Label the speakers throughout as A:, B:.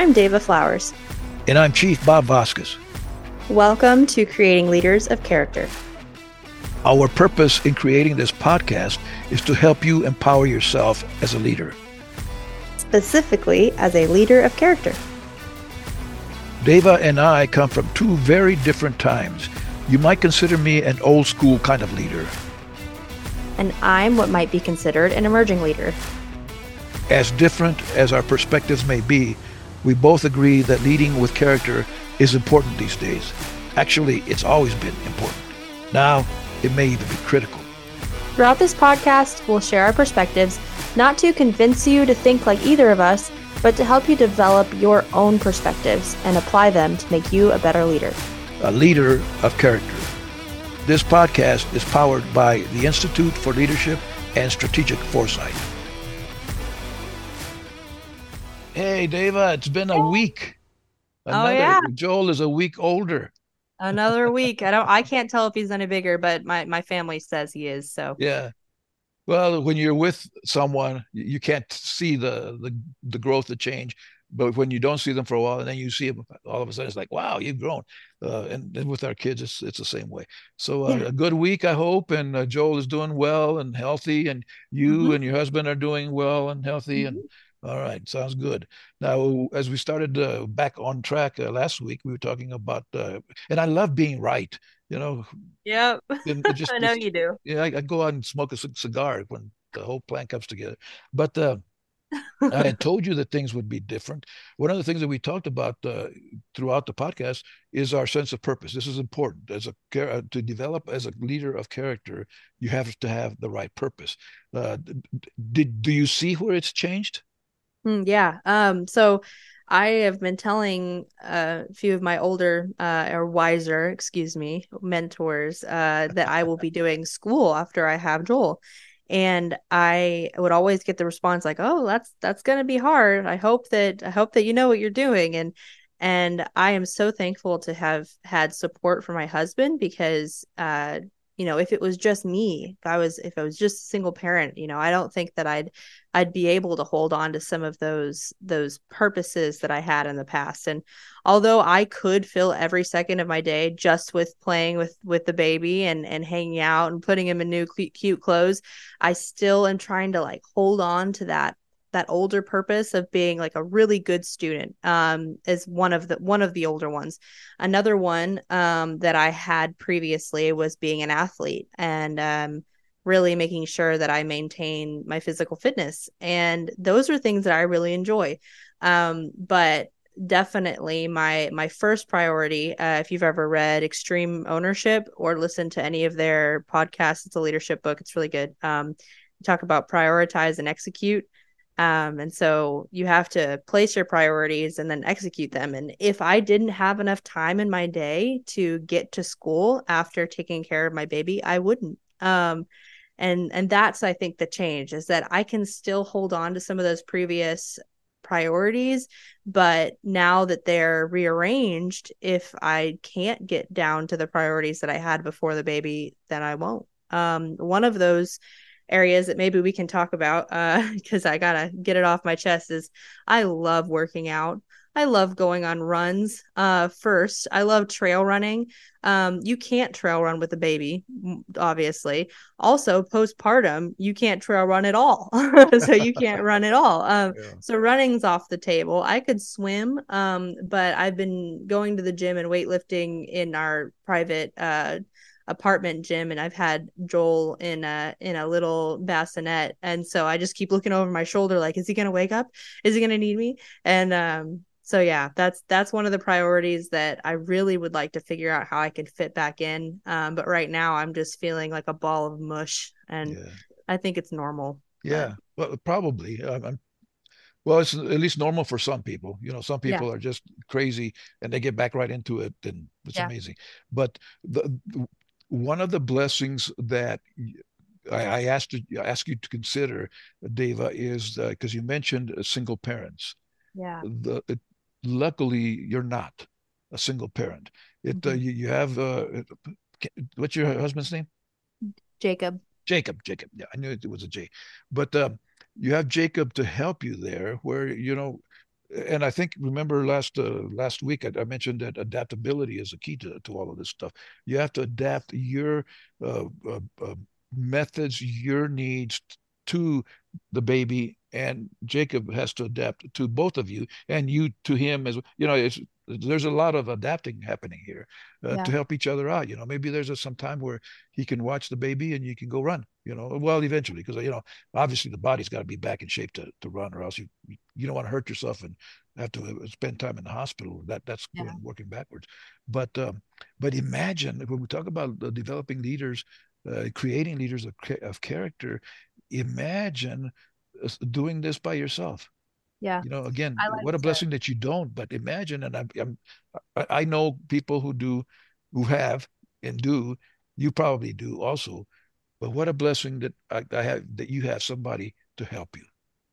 A: I'm Dava Flowers.
B: And I'm Chief Bob Vasquez.
A: Welcome to Creating Leaders of Character.
B: Our purpose in creating this podcast is to help you empower yourself as a leader,
A: specifically as a leader of character.
B: Dava and I come from two very different times. You might consider me an old school kind of leader.
A: And I'm what might be considered an emerging leader.
B: As different as our perspectives may be, we both agree that leading with character is important these days. Actually, it's always been important. Now, it may even be critical.
A: Throughout this podcast, we'll share our perspectives, not to convince you to think like either of us, but to help you develop your own perspectives and apply them to make you a better leader.
B: A leader of character. This podcast is powered by the Institute for Leadership and Strategic Foresight. Hey, Dava, it's been a week.
A: Another, oh, yeah.
B: Joel is a week older
A: another week. I don't. I can't tell if he's any bigger, but my my family says he is. So
B: yeah. Well, when you're with someone, you can't see the the the growth, the change. But when you don't see them for a while, and then you see them, all of a sudden it's like, wow, you've grown. Uh, and, and with our kids, it's it's the same way. So uh, yeah. a good week, I hope. And uh, Joel is doing well and healthy, and you mm-hmm. and your husband are doing well and healthy, mm-hmm. and all right, sounds good. Now, as we started uh, back on track uh, last week, we were talking about, uh, and I love being right. You know.
A: Yeah. I know you do.
B: Yeah, I, I, go out and smoke a cigar when the whole plan comes together. But uh, I had told you that things would be different. One of the things that we talked about uh, throughout the podcast is our sense of purpose. This is important as a uh, to develop as a leader of character. You have to have the right purpose. did do you see where it's changed?
A: Mm, yeah. Um, so I have been telling a few of my older uh, or wiser, excuse me, mentors uh, that I will be doing school after I have Joel. And I would always get the response like, "Oh, that's that's going to be hard. I hope that I hope that you know what you're doing." And and I am so thankful to have had support from my husband because uh, you know if it was just me if i was if i was just a single parent you know i don't think that i'd i'd be able to hold on to some of those those purposes that i had in the past. And although i could fill every second of my day just with playing with with the baby and and hanging out and putting him in new cute, cute clothes i still am trying to like hold on to that that older purpose of being like a really good student um, is one of the one of the older ones. Another one um, that i had previously was being an athlete and um, really making sure that i maintain my physical fitness and those are things that i really enjoy. Um, but definitely my my first priority uh, if you've ever read extreme ownership or listened to any of their podcasts it's a leadership book it's really good. Um, talk about prioritize and execute um, and so you have to place your priorities and then execute them. And if I didn't have enough time in my day to get to school after taking care of my baby, I wouldn't. Um, and and that's I think the change is that I can still hold on to some of those previous priorities, but now that they're rearranged, if I can't get down to the priorities that I had before the baby, then I won't. Um, one of those areas that maybe we can talk about because uh, I gotta get it off my chest is I love working out. I love going on runs. Uh, first, I love trail running. Um, you can't trail run with a baby, obviously. Also, postpartum, you can't trail run at all. so you can't run at all. Um, yeah. So running's off the table. I could swim, um, but I've been going to the gym and weightlifting in our private uh, apartment gym and I've had Joel in a in a little bassinet and so I just keep looking over my shoulder like is he going to wake up? Is he going to need me? And um so yeah, that's that's one of the priorities that I really would like to figure out how I can fit back in. Um but right now I'm just feeling like a ball of mush and yeah. I think it's normal.
B: Yeah. But... Well, probably. I'm well, it's at least normal for some people. You know, some people yeah. are just crazy and they get back right into it, and it's yeah. amazing. But the one of the blessings that I, I asked to ask you to consider, Dava, is because uh, you mentioned uh, single parents.
A: Yeah.
B: The it, luckily you're not a single parent. It uh, mm-hmm. uh, you, you have uh, what's your husband's name?
A: Jacob.
B: Jacob. Jacob. Yeah, I knew it was a J, but um, you have Jacob to help you there, where you know and I think remember last uh, last week I, I, mentioned that adaptability is a key to, to all of this stuff. You have to adapt your uh, uh, uh methods, your needs to the baby, and Jacob has to adapt to both of you, and you to him as you know. It's there's a lot of adapting happening here uh, yeah. to help each other out. You know, maybe there's a, some time where he can watch the baby and you can go run. You know, well, eventually, because you know, obviously the body's got to be back in shape to to run, or else you you don't want to hurt yourself and have to uh, spend time in the hospital. That that's yeah. going, working backwards. But um, but imagine when we talk about developing leaders, uh, creating leaders of, of character. Imagine doing this by yourself.
A: Yeah.
B: You know again like what a blessing that you don't but imagine and I'm, I'm i know people who do who have and do you probably do also but what a blessing that I, I have that you have somebody to help you.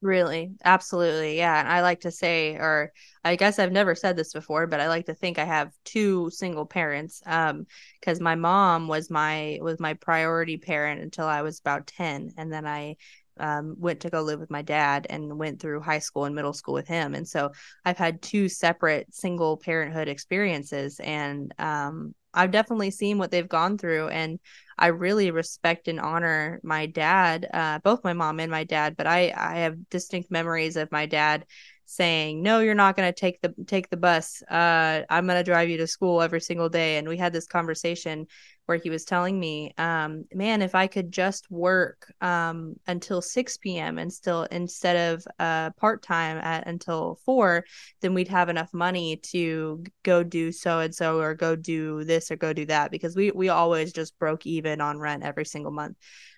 A: Really? Absolutely yeah and i like to say or i guess i've never said this before but i like to think i have two single parents um because my mom was my was my priority parent until i was about 10 and then i um, went to go live with my dad and went through high school and middle school with him. And so I've had two separate single parenthood experiences. And um, I've definitely seen what they've gone through. And I really respect and honor my dad, uh, both my mom and my dad. But I, I have distinct memories of my dad saying no you're not going to take the take the bus uh i'm going to drive you to school every single day and we had this conversation where he was telling me, um, man, if I could just work um, until 6 p.m. and still instead of uh, part time at until four, then we'd have enough money to go do so and so or go do this or go do that because we we always just broke even on rent every single month.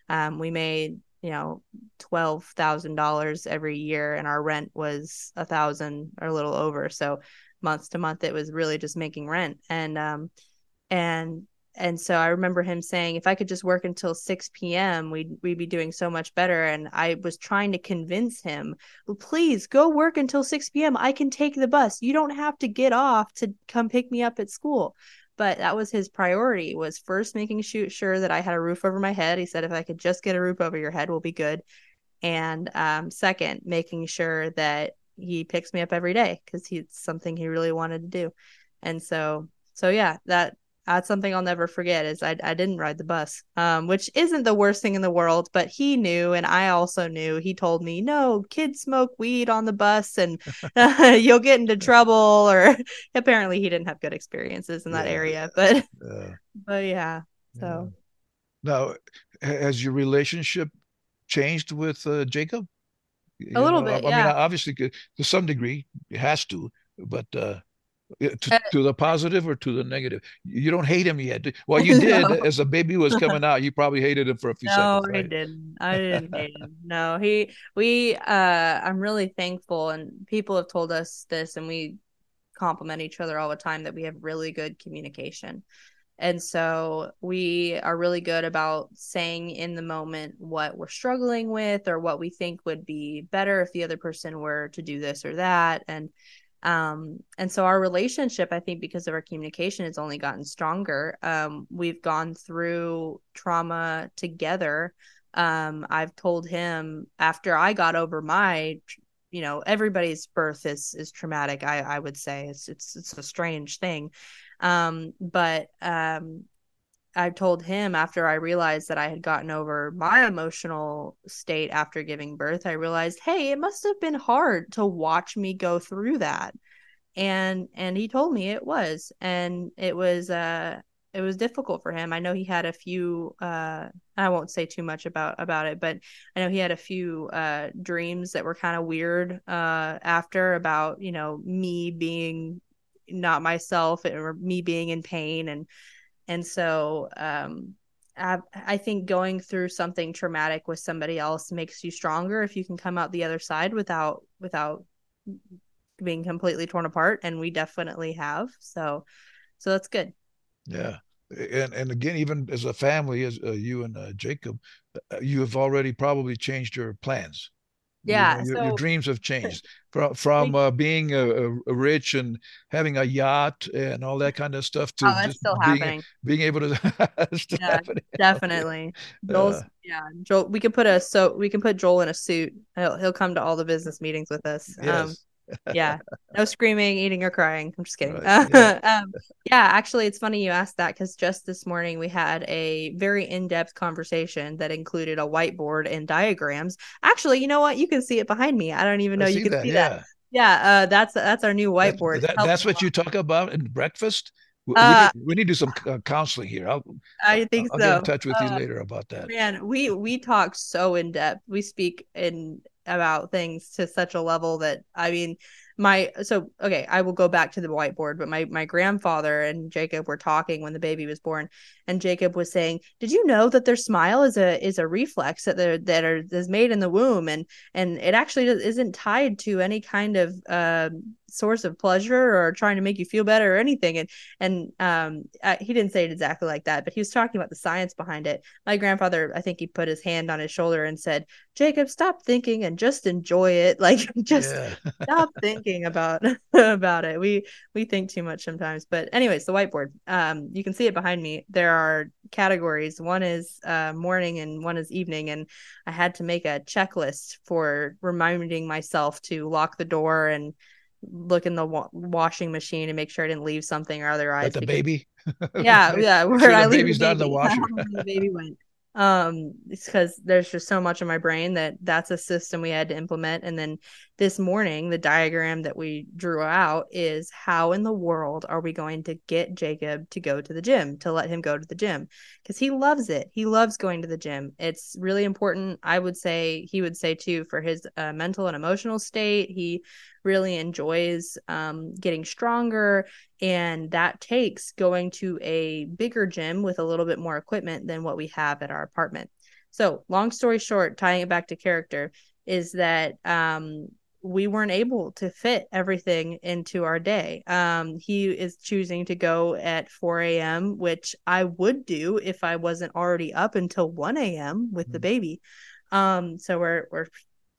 A: Um, we made you know twelve thousand dollars every year, and our rent was a thousand or a little over. So month to month, it was really just making rent and um and and so I remember him saying, if I could just work until 6 p.m., we'd we'd be doing so much better. And I was trying to convince him, please go work until 6 p.m. I can take the bus. You don't have to get off to come pick me up at school. But that was his priority was first making sure that I had a roof over my head. He said, if I could just get a roof over your head, we'll be good. And um, second, making sure that he picks me up every day because he's something he really wanted to do. And so, so yeah, that that's something I'll never forget is I, I didn't ride the bus, um, which isn't the worst thing in the world, but he knew and I also knew. He told me, no, kids smoke weed on the bus and uh, you'll get into trouble. Or apparently he didn't have good experiences in that yeah. area, but yeah. but yeah. So
B: yeah. now, has your relationship changed with uh, Jacob?
A: You a little know, bit. I, I mean,
B: obviously, to some degree, it has to, but uh, to, uh, to, the positive or to the negative you don't hate him yet well you did no. as a baby was coming out you probably hated him for a few
A: no,
B: seconds
A: right? i didn't i didn't hate him no he we uh i'm really thankful and people have told us this and we compliment each other all the time that we have really good communication and so we are really good about saying in the moment what we're struggling with or what we think would be better if the other person were to do this or that and um and so our relationship i think because of our communication has only gotten stronger. Um we've gone through trauma together. Um i've told him after i got over my you know everybody's birth is is traumatic i i would say. It's it's it's a strange thing. Um but um I told him after I realized that I had gotten over my emotional state after giving birth, I realized, hey, it must have been hard to watch me go through that. And and he told me it was. And it was uh it was difficult for him. I know he had a few uh I won't say too much about about it, but I know he had a few uh dreams that were kind of weird uh after about, you know, me being not myself or me being in pain and and so um, I, I think going through something traumatic with somebody else makes you stronger if you can come out the other side without without being completely torn apart and we definitely have. So so that's good.
B: Yeah. And and again even as a family as uh, you and uh, jacob uh, you have already probably changed your plans.
A: Yeah
B: you know, your, so, your, dreams have changed from from uh, being rich and having a yacht and all that kind of stuff to
A: oh, still
B: being,
A: happening.
B: being able to
A: yeah, definitely. Joel's, uh, yeah Joel we can put a so we can put Joel in a suit. He'll, he'll come to all the business meetings with us.
B: Yes. Um,
A: yeah. No screaming, eating, or crying. I'm just kidding.
B: Right. Yeah.
A: um, yeah, actually, it's funny you asked that because just this morning we had a very in depth conversation that included a whiteboard and diagrams. Actually, you know what? You can see it behind me. I don't even know
B: I
A: you can
B: that.
A: see
B: Yeah.
A: that. Yeah, uh, that's that's our new
B: That,
A: whiteboard.
B: that,
A: Helps
B: that's what you talk about in breakfast. We,
A: Uh,
B: need we need to do some uh, counseling here. I'll
A: I think
B: I'll get in touch with you
A: Uh,
B: later about that.
A: Man, we we talk so in depth. We speak in about things to such a level that I mean, my so okay, I will go back to the whiteboard, but my my grandfather and Jacob were talking when the baby was born, and Jacob was saying, "Did you know that their smile is a is a reflex that they're that are is made in the womb, and and it actually isn't tied to any kind of um source of pleasure or trying to make you feel better or anything." And and um uh, he didn't say it exactly like that, but he was talking about the science behind it. My grandfather i think he put his hand on his shoulder and said jacob stop thinking and just enjoy it. Like just
B: Yeah.
A: stop thinking about about it. We we think too much sometimes. But anyways the whiteboard um you can see it behind me. There are categories one is uh morning and one is evening and i had to make a checklist for reminding myself to lock the door and look in the wa- washing machine and make sure i didn't leave something or
B: Like
A: otherwise
B: the
A: because
B: baby.
A: yeah, yeah. Where
B: sure
A: I
B: the
A: leave
B: baby's
A: the
B: not in the
A: baby.
B: washer.
A: The baby went. Um, it's because there's just so much in my brain that that's a system we had to implement. And then this morning, the diagram that we drew out is how in the world are we going to get Jacob to go to the gym, to let him go to the gym? Because he loves it. He loves going to the gym. It's really important. I would say he would say too for his uh, mental and emotional state. He really enjoys um, getting stronger and that takes going to a bigger gym with a little bit more equipment than what we have at our apartment. So, long story short, tying it back to character is that um, we weren't able to fit everything into our day. Um, he is choosing to go at 4 a.m., which I would do if I wasn't already up until 1 a.m. with the
B: Mm.
A: baby. Um, so we're we're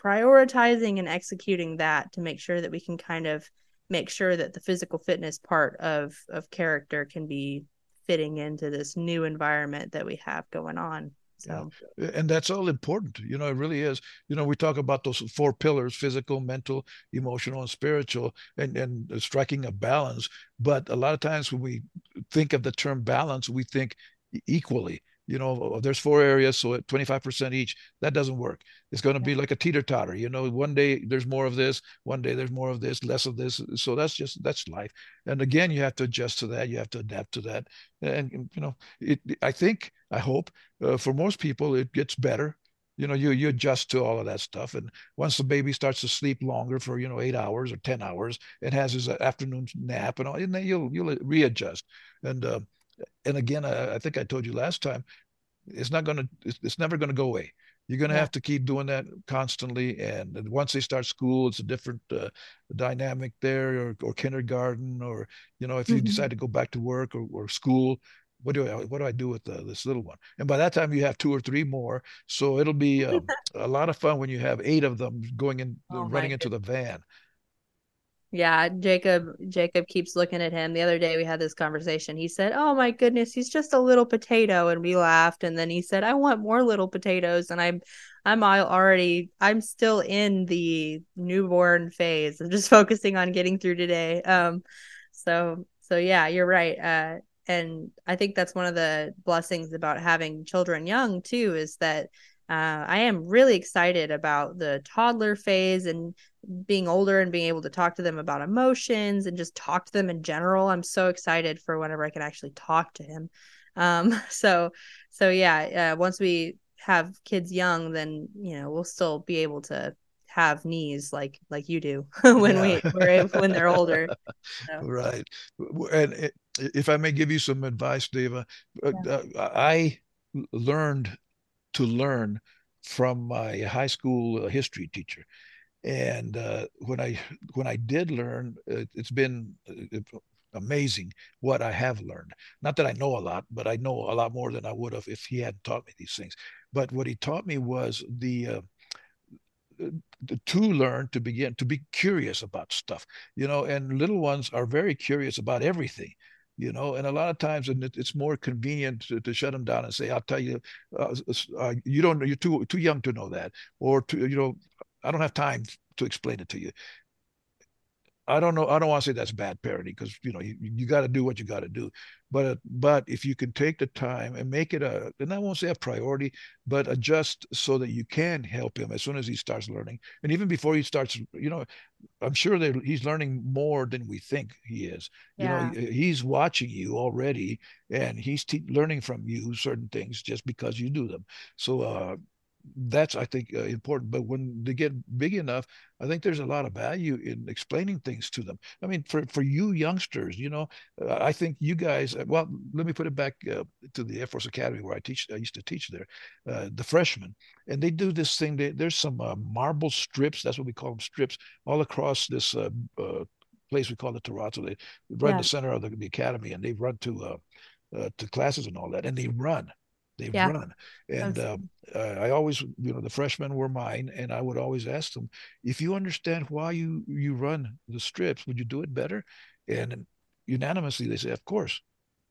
A: prioritizing and executing that to make sure that we can kind of make sure that the physical fitness part of of character can be fitting into this new environment that we have going on. So
B: and that's all important. You know it really is. You know we talk about those four pillars physical mental emotional and spiritual and and striking a balance. But a lot of times when we think of the term balance we think equally you know there's four areas so at 25% each that doesn't work. It's going to be like a teeter totter you know one day there's more of this one day there's more of this less of this so that's just that's life. And again you have to adjust to that you have to adapt to that. And you know it i think i hope uh, for most people it gets better. You know you you adjust to all of that stuff and once the baby starts to sleep longer for you know eight hours or 10 hours it has his afternoon nap and all and then you'll you'll readjust. And uh, and again I, I think i told you last time it's not going to it's, it's never going to go away you're going to
A: Yeah.
B: have to keep doing that constantly and once they start school it's a different uh, dynamic there or, or kindergarten or you know if you
A: Mhm.
B: decide to go back to work or, or school what do I what do I do with uh, this little one? And by that time you have two or three more, so it'll be um, a lot of fun when you have eight of them going in,
A: Oh
B: running into the van.
A: Yeah, Jacob Jacob keeps looking at him. The other day we had this conversation. He said, "Oh my goodness, he's just a little potato." And we laughed and then he said, "I want more little potatoes." And I'm I'm already I'm still in the newborn phase. I'm just focusing on getting through today. Um so so yeah, you're right. Uh and I think that's one of the blessings about having children young too is that uh, I am really excited about the toddler phase and being older and being able to talk to them about emotions and just talk to them in general. I'm so excited for whenever I can actually talk to him. Um, so, so yeah, uh, once we have kids young, then you know we'll still be able to have knees like like you do when
B: Yeah.
A: we we're when they're older. So,
B: Right. And if I may give you some advice, Dava, uh,
A: Yeah.
B: uh, I learned to learn from my high school history teacher. And uh, when I when I did learn, it, it's been uh, amazing what I have learned. Not that I know a lot, but I know a lot more than I would have if he hadn't taught me these things. But what he taught me was the uh, to learn to begin to be curious about stuff you know and little ones are very curious about everything you know and a lot of times and it's more convenient to, to shut them down and say i'll tell you uh, uh, you don't know you're too too young to know that or to you know i don't have time to explain it to you I don't know. I don't want to say that's bad parody because you know you, you got to do what you got to do. But uh, but if you can take the time and make it a, and I won't say a priority, but adjust so that you can help him as soon as he starts learning, and even before he starts, you know, I'm sure that he's learning more than we think he is. Yeah. You know, he's watching you already, and he's te- learning from you certain things just because you do them. So uh, that's I think uh, important. But when they get big enough, I think there's a lot of value in explaining things to them. I mean, for for you youngsters, you know, uh, I think you guys. Uh, well, let me put it back uh, to the Air Force Academy where I teach. I used to teach there, uh, the freshmen, and they do this thing. They, there's some uh, marble strips. That's what we call them, strips, all across this place we call the Terrazzo. They run yeah. the center of the, the, academy, and they run to to classes and all that, and they run they've yeah. run. And uh, I always, you know, the freshmen were mine, and I would always ask them, if you understand why you you run the strips, would you do it better? And unanimously, they say, of course,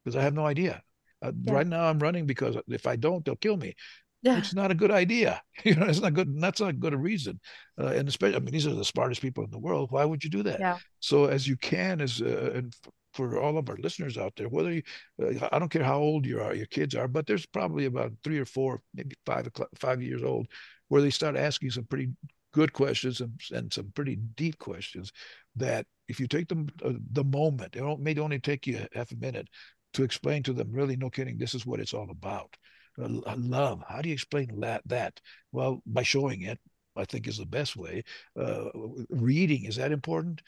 B: because I have no idea. Uh, yeah. Right now, I'm running because if I don't, they'll kill me. Yeah. It's not a good idea. You know, it's not good. That's not good a reason. Uh, and especially, I mean, these are the smartest people in the world. Why would you do that?
A: Yeah.
B: So as you can, as uh, and for all of our listeners out there, whether you, uh, I don't care how old you are, your kids are, but there's probably about three or four, maybe five, o'clock, five years old, where they start asking some pretty good questions and, and some pretty deep questions that if you take them uh, the moment, it may only take you half a minute to explain to them, really, no kidding, this is what it's all about. Uh, love, how do you explain that? That well, by showing it, I think is the best way. Uh, reading is that important?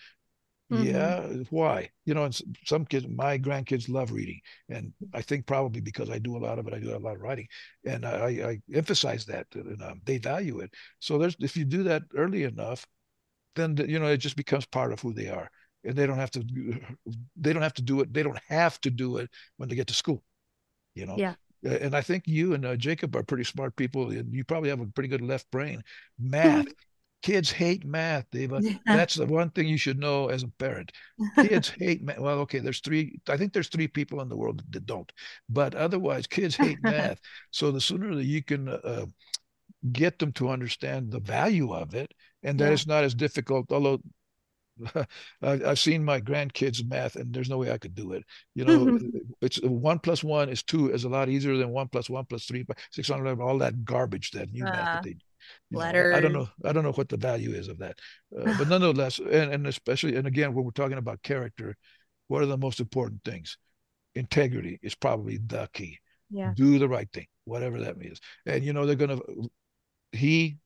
B: Mm-hmm. Yeah, why? You know, some kids, my grandkids love reading, and I think probably because I do a lot of it, I do a lot of writing, and I, I emphasize that, and um, they value it. So there's if you do that early enough, then you know it just becomes part of who they are, and they don't have to, they don't have to do it. They don't have to do it when they get to school. You know.
A: Yeah.
B: And I think you and uh, Jacob are pretty smart people, and you probably have a pretty good left brain. Math kids hate math. Yeah. that's the one thing you should know as a parent kids hate math well okay there's three i think there's three people in the world that don't but otherwise kids hate math so the sooner that you can uh, get them to understand the value of it and that yeah. it's not as difficult although I've seen my grandkids math, and there's no way I could do it. You know, it's one plus one is two is a lot easier than one plus one plus three, six hundred, all that garbage that new uh, math that uh. I don't know. I don't know what the value is of that, uh, but nonetheless, and, and especially, and again, when we're talking about character, what are the most important things? Integrity is probably the key.
A: Yeah.
B: Do the right thing, whatever that means. And you know, they're gonna. He,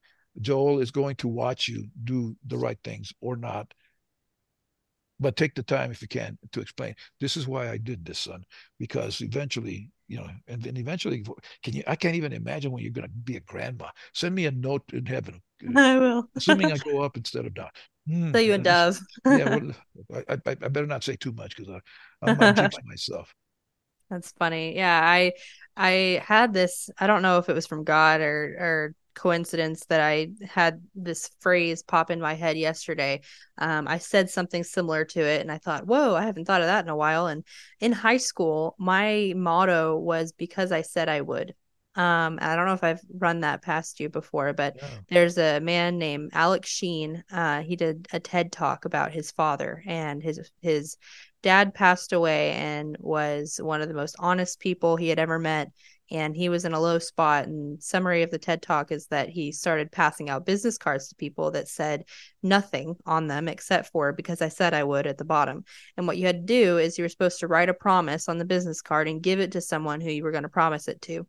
B: Joel, is going to watch you do the right things or not. But take the time if you can to explain. This is why I did this, son, because eventually you know, and then eventually, can you? I can't even imagine when you're going to be a grandma. Send me a note in heaven.
A: I will.
B: assuming I go up instead of down.
A: Mm, so you and Dove.
B: yeah, well, I, I, I, better not say too much because I, I might jinx myself.
A: That's funny. Yeah, I I had this. I don't know if it was from God or or coincidence that I had this phrase pop in my head yesterday. Um, I said something similar to it, and I thought, "Whoa, I haven't thought of that in a while." And in high school, my motto was "Because I said I would." Um, I don't know if I've run that past you before, but yeah. there's a man named Alex Sheen. Uh, he did a TED talk about his father and his his dad passed away and was one of the most honest people he had ever met and he was in a low spot. And summary of the ted talk is that he started passing out business cards to people that said nothing on them except for because i said i would at the bottom. And what you had to do is you were supposed to write a promise on the business card and give it to someone who you were going to promise it to.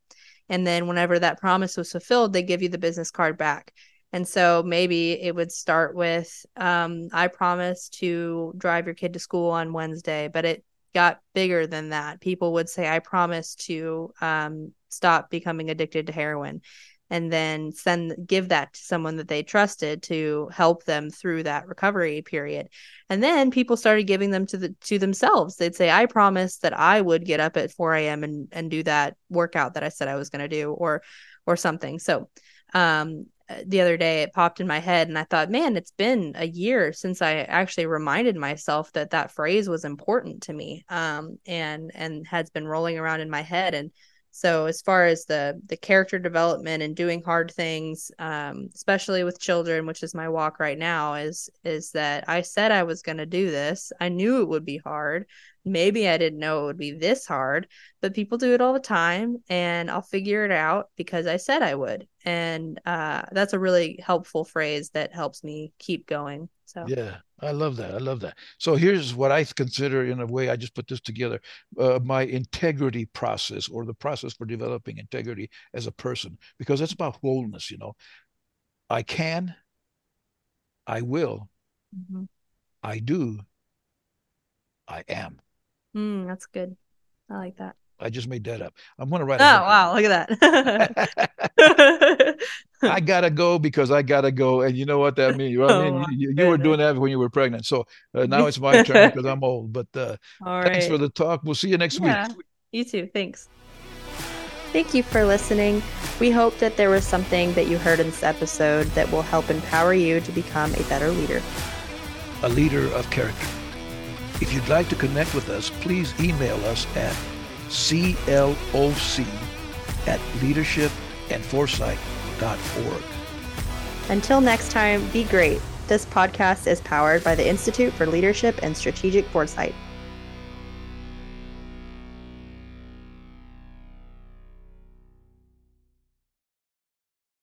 A: And then whenever that promise was fulfilled they give you the business card back. And so maybe it would start with um, i promise to drive your kid to school on wednesday but it got bigger than that. People would say, I promise to um, stop becoming addicted to heroin. And then send give that to someone that they trusted to help them through that recovery period. And then people started giving them to the to themselves. They'd say i promised that i would get up at 4 a.m and and do that workout that i said i was going to do or or something. So um the other day it popped in my head and i thought man it's been a year since i actually reminded myself that that phrase was important to me um and and has been rolling around in my head and So as far as the the character development and doing hard things, um, especially with children, which is my walk right now, is is that I said I was going to do this. I knew it would be hard. Maybe I didn't know it would be this hard, but people do it all the time, and I'll figure it out because I said I would. And uh, that's a really helpful phrase that helps me keep going. So
B: yeah, I love that. I love that. So here's what I consider, in a way, I just put this together: uh, my integrity process, or the process for developing integrity as a person, because it's about wholeness. You know, I can, I will, mm-hmm. I do, I am.
A: Mm, that's good. I like that.
B: I just made that up. I'm going to write.
A: Oh wow! Look at that.
B: I gotta go because I gotta go, and you know what that means. Well, I mean, oh, you, you were doing that when you were pregnant, so uh, now it's my turn because I'm old. But uh, thanks right. for the talk. We'll see you next yeah, week.
A: You too. Thanks. Thank you for listening. We hope that there was something that you heard in this episode that will help empower you to become a better leader.
B: A leader of character. If you'd like to connect with us, please email us at CLOC at
A: Until next time, be great. This podcast is powered by the Institute for Leadership and Strategic Foresight.